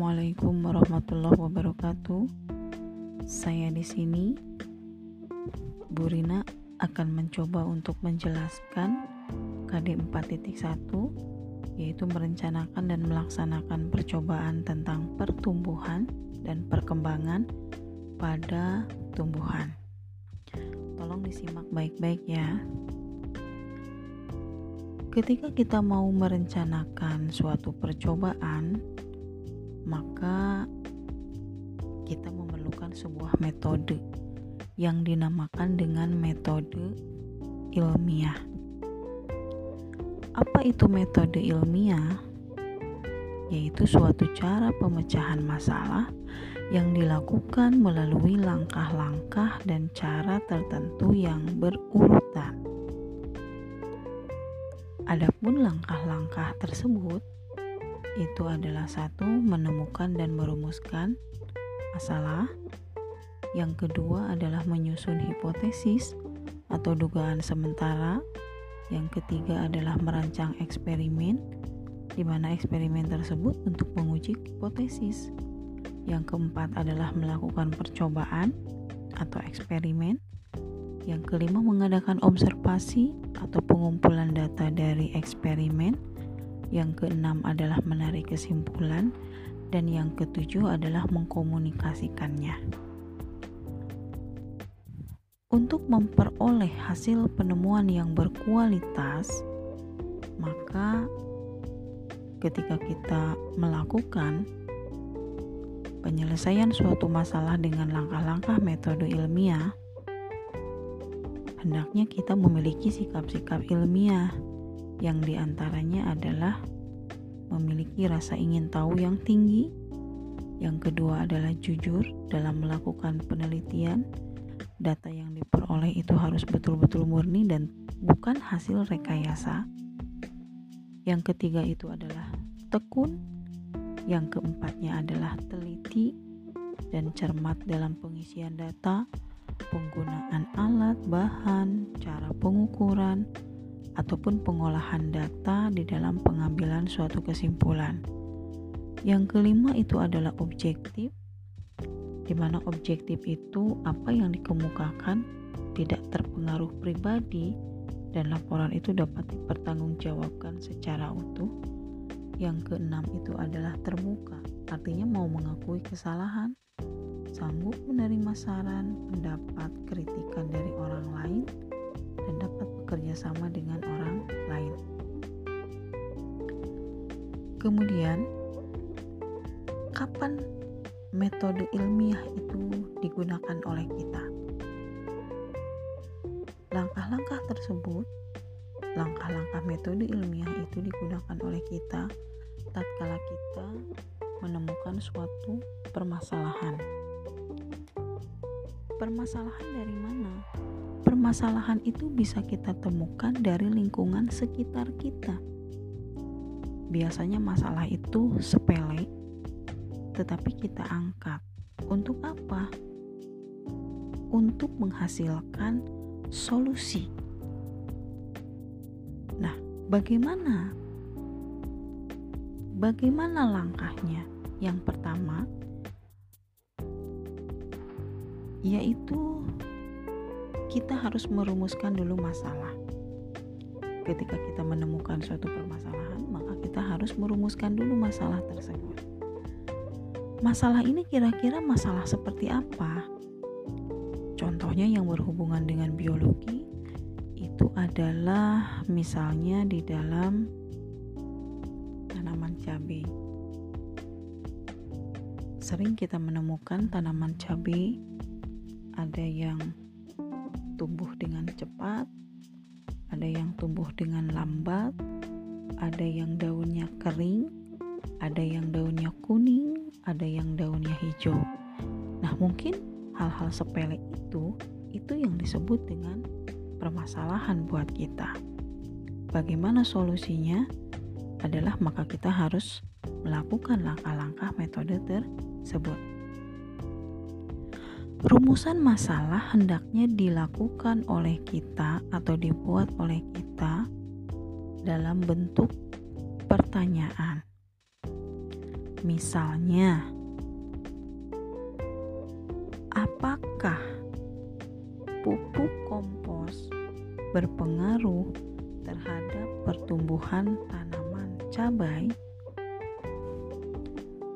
Assalamualaikum warahmatullahi wabarakatuh. Saya di sini, Bu Rina akan mencoba untuk menjelaskan KD 4.1 yaitu merencanakan dan melaksanakan percobaan tentang pertumbuhan dan perkembangan pada tumbuhan. Tolong disimak baik-baik ya. Ketika kita mau merencanakan suatu percobaan, maka kita memerlukan sebuah metode yang dinamakan dengan metode ilmiah. Apa itu metode ilmiah? Yaitu suatu cara pemecahan masalah yang dilakukan melalui langkah-langkah dan cara tertentu yang berurutan. Adapun langkah-langkah tersebut itu adalah satu menemukan dan merumuskan masalah. Yang kedua adalah menyusun hipotesis atau dugaan sementara. Yang ketiga adalah merancang eksperimen di mana eksperimen tersebut untuk menguji hipotesis. Yang keempat adalah melakukan percobaan atau eksperimen. Yang kelima mengadakan observasi atau pengumpulan data dari eksperimen. Yang keenam adalah menarik kesimpulan dan yang ketujuh adalah mengkomunikasikannya. Untuk memperoleh hasil penemuan yang berkualitas, maka ketika kita melakukan penyelesaian suatu masalah dengan langkah-langkah metode ilmiah, hendaknya kita memiliki sikap-sikap ilmiah yang di antaranya adalah memiliki rasa ingin tahu yang tinggi, yang kedua adalah jujur dalam melakukan penelitian. Data yang diperoleh itu harus betul-betul murni dan bukan hasil rekayasa. Yang ketiga itu adalah tekun. Yang keempatnya adalah teliti dan cermat dalam pengisian data penggunaan alat, bahan, cara pengukuran, ataupun pengolahan data di dalam pengambilan suatu kesimpulan. Yang kelima itu adalah objektif, di mana objektif itu apa yang dikemukakan tidak terpengaruh pribadi dan laporan itu dapat dipertanggungjawabkan secara utuh. Yang keenam itu adalah terbuka, artinya mau mengakui kesalahan, sanggup menerima saran, pendapat, kritikan dari orang lain, dan dapat bekerja sama dengan orang lain. Kemudian, kapan metode ilmiah itu digunakan oleh kita? Langkah-langkah tersebut, langkah-langkah metode ilmiah itu digunakan oleh kita tatkala kita menemukan suatu permasalahan. Permasalahan dari mana? Permasalahan itu bisa kita temukan dari lingkungan sekitar kita. Biasanya masalah itu sepele, tetapi kita angkat. Untuk apa? Untuk menghasilkan solusi. Nah, bagaimana? Bagaimana langkahnya? Yang pertama, yaitu kita harus merumuskan dulu masalah. Ketika kita menemukan suatu permasalahan, maka kita harus merumuskan dulu masalah tersebut. Masalah ini kira-kira masalah seperti apa? Contohnya yang berhubungan dengan biologi itu adalah misalnya di dalam tanaman cabai. Sering kita menemukan tanaman cabai ada yang tumbuh dengan cepat, ada yang tumbuh dengan lambat, ada yang daunnya kering, ada yang daunnya kuning, ada yang daunnya hijau. Nah, mungkin hal-hal sepele itu itu yang disebut dengan permasalahan buat kita. Bagaimana solusinya? Adalah maka kita harus melakukan langkah-langkah metode tersebut. Rumusan masalah hendaknya dilakukan oleh kita atau dibuat oleh kita dalam bentuk pertanyaan. Misalnya, apakah pupuk kompos berpengaruh terhadap pertumbuhan tanaman cabai?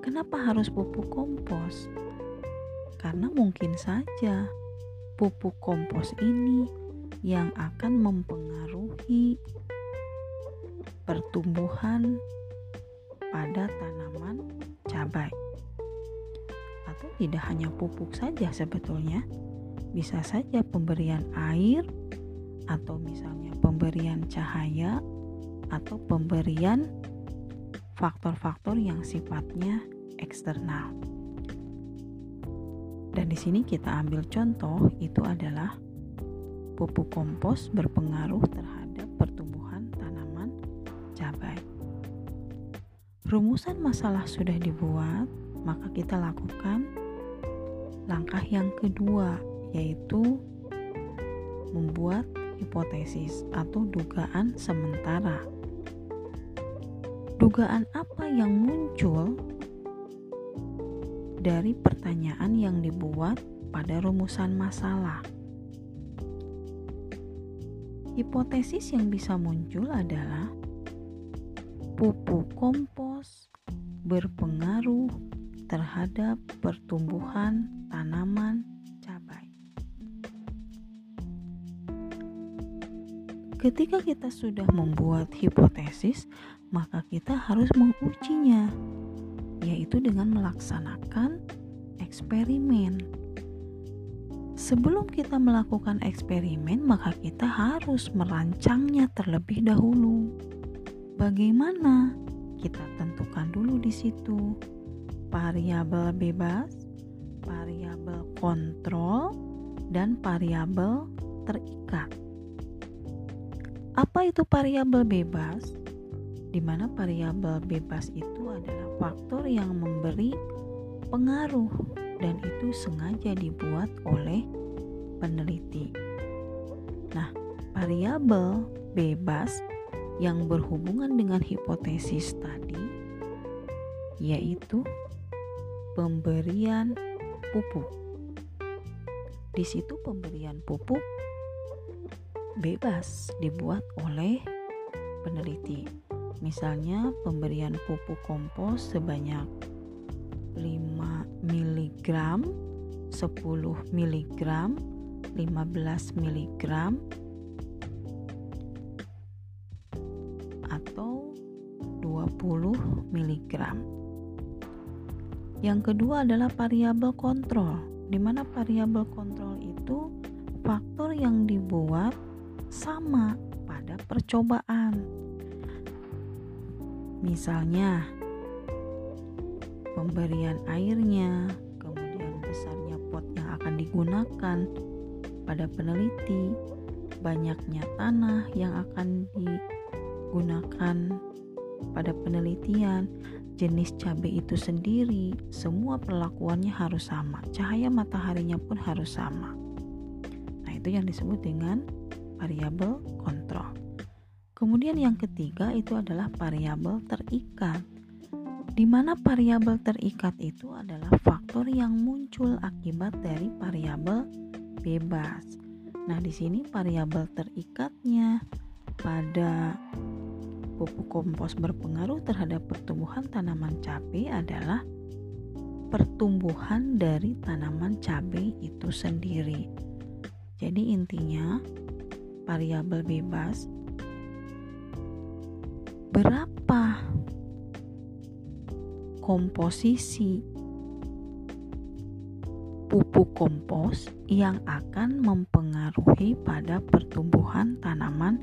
Kenapa harus pupuk kompos? Karena mungkin saja pupuk kompos ini yang akan mempengaruhi pertumbuhan pada tanaman cabai. Atau tidak hanya pupuk saja sebetulnya, bisa saja pemberian air atau misalnya pemberian cahaya atau pemberian faktor-faktor yang sifatnya eksternal. Dan di sini kita ambil contoh itu adalah pupuk kompos berpengaruh terhadap pertumbuhan tanaman cabai. Rumusan masalah sudah dibuat, maka kita lakukan langkah yang kedua yaitu membuat hipotesis atau dugaan sementara. Dugaan apa yang muncul dari pertanyaan yang dibuat pada rumusan masalah. Hipotesis yang bisa muncul adalah pupuk kompos berpengaruh terhadap pertumbuhan tanaman cabai. Ketika kita sudah membuat hipotesis, maka kita harus mengujinya yaitu dengan melaksanakan eksperimen. Sebelum kita melakukan eksperimen, maka kita harus merancangnya terlebih dahulu. Bagaimana? Kita tentukan dulu di situ variabel bebas, variabel kontrol, dan variabel terikat. Apa itu variabel bebas? Di mana variabel bebas itu adalah faktor yang memberi pengaruh dan itu sengaja dibuat oleh peneliti. Nah, variabel bebas yang berhubungan dengan hipotesis tadi yaitu pemberian pupuk. Di situ pemberian pupuk bebas dibuat oleh peneliti. Misalnya pemberian pupuk kompos sebanyak 5 mg, 10 mg, 15 mg atau 20 mg. Yang kedua adalah variabel kontrol, di mana variabel kontrol itu faktor yang dibuat sama pada percobaan Misalnya, pemberian airnya, kemudian besarnya pot yang akan digunakan pada peneliti, banyaknya tanah yang akan digunakan pada penelitian, jenis cabai itu sendiri, semua perlakuannya harus sama. Cahaya mataharinya pun harus sama. Nah, itu yang disebut dengan variabel kontrol. Kemudian yang ketiga itu adalah variabel terikat. Di mana variabel terikat itu adalah faktor yang muncul akibat dari variabel bebas. Nah, di sini variabel terikatnya pada pupuk kompos berpengaruh terhadap pertumbuhan tanaman cabai adalah pertumbuhan dari tanaman cabai itu sendiri. Jadi intinya variabel bebas berapa komposisi pupuk kompos yang akan mempengaruhi pada pertumbuhan tanaman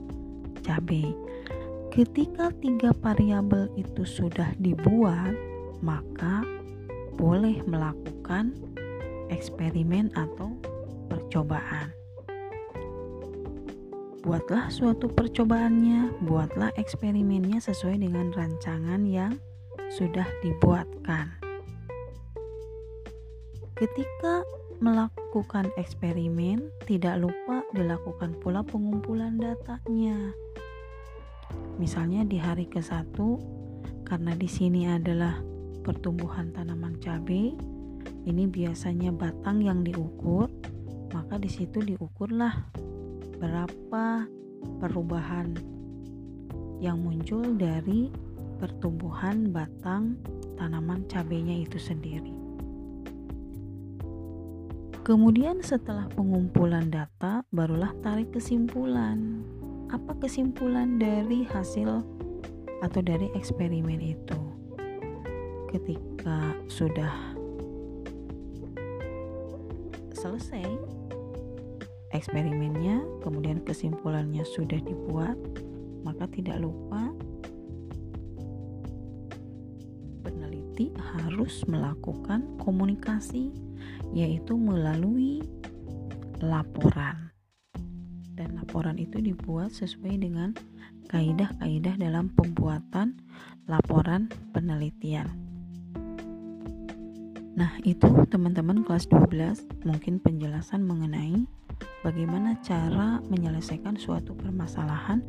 cabai. Ketika tiga variabel itu sudah dibuat, maka boleh melakukan eksperimen atau percobaan. Buatlah suatu percobaannya, buatlah eksperimennya sesuai dengan rancangan yang sudah dibuatkan. Ketika melakukan eksperimen, tidak lupa dilakukan pula pengumpulan datanya. Misalnya di hari ke-1 karena di sini adalah pertumbuhan tanaman cabai ini biasanya batang yang diukur maka di situ diukurlah berapa perubahan yang muncul dari pertumbuhan batang tanaman cabenya itu sendiri. Kemudian setelah pengumpulan data barulah tarik kesimpulan. Apa kesimpulan dari hasil atau dari eksperimen itu? Ketika sudah selesai eksperimennya, kemudian kesimpulannya sudah dibuat, maka tidak lupa peneliti harus melakukan komunikasi yaitu melalui laporan. Dan laporan itu dibuat sesuai dengan kaidah-kaidah dalam pembuatan laporan penelitian. Nah, itu teman-teman kelas 12 mungkin penjelasan mengenai bagaimana cara menyelesaikan suatu permasalahan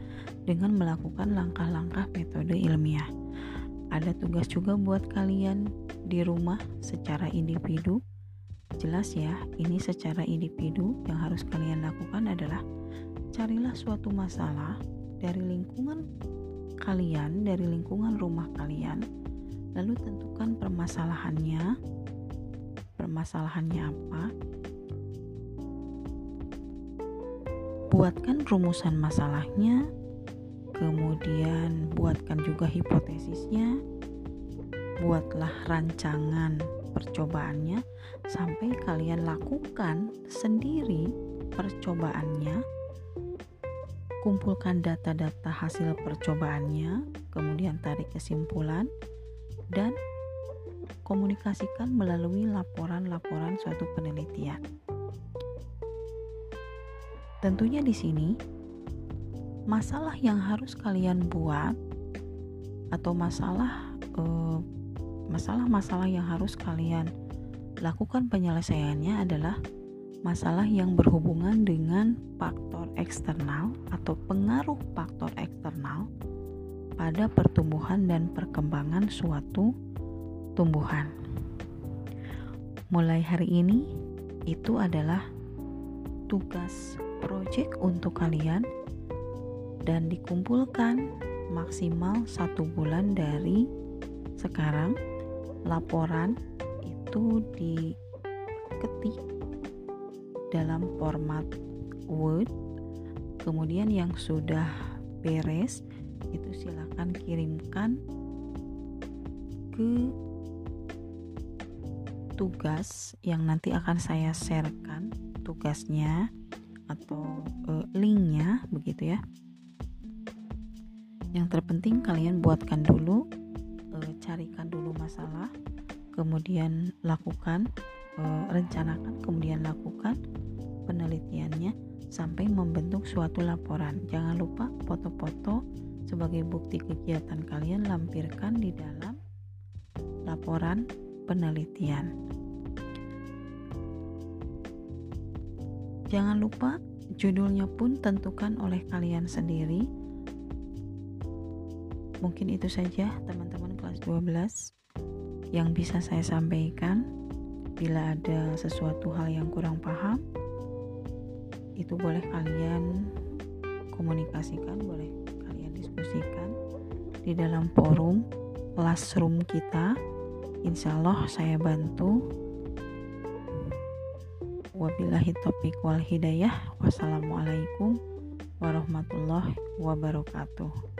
dengan melakukan langkah-langkah metode ilmiah. Ada tugas juga buat kalian di rumah secara individu Jelas ya, ini secara individu yang harus kalian lakukan adalah carilah suatu masalah dari lingkungan kalian, dari lingkungan rumah kalian, lalu tentukan permasalahannya. Permasalahannya apa? Buatkan rumusan masalahnya, kemudian buatkan juga hipotesisnya, buatlah rancangan percobaannya sampai kalian lakukan sendiri percobaannya kumpulkan data-data hasil percobaannya kemudian tarik kesimpulan dan komunikasikan melalui laporan-laporan suatu penelitian tentunya di sini masalah yang harus kalian buat atau masalah eh, masalah-masalah yang harus kalian lakukan penyelesaiannya adalah masalah yang berhubungan dengan faktor eksternal atau pengaruh faktor eksternal pada pertumbuhan dan perkembangan suatu tumbuhan. Mulai hari ini, itu adalah tugas proyek untuk kalian dan dikumpulkan maksimal satu bulan dari sekarang laporan itu diketik dalam format Word. Kemudian yang sudah beres itu silakan kirimkan ke tugas yang nanti akan saya sharekan tugasnya atau e, linknya begitu ya. Yang terpenting kalian buatkan dulu e, carikan dulu masalah kemudian lakukan e, rencanakan kemudian lakukan penelitiannya sampai membentuk suatu laporan. Jangan lupa foto-foto sebagai bukti kegiatan kalian lampirkan di dalam laporan penelitian jangan lupa judulnya pun tentukan oleh kalian sendiri mungkin itu saja teman-teman kelas 12 yang bisa saya sampaikan. Bila ada sesuatu hal yang kurang paham, itu boleh kalian komunikasikan, boleh kalian diskusikan di dalam forum classroom kita. Insya Allah saya bantu. Wabillahi taufiq wal hidayah. Wassalamualaikum warahmatullahi wabarakatuh.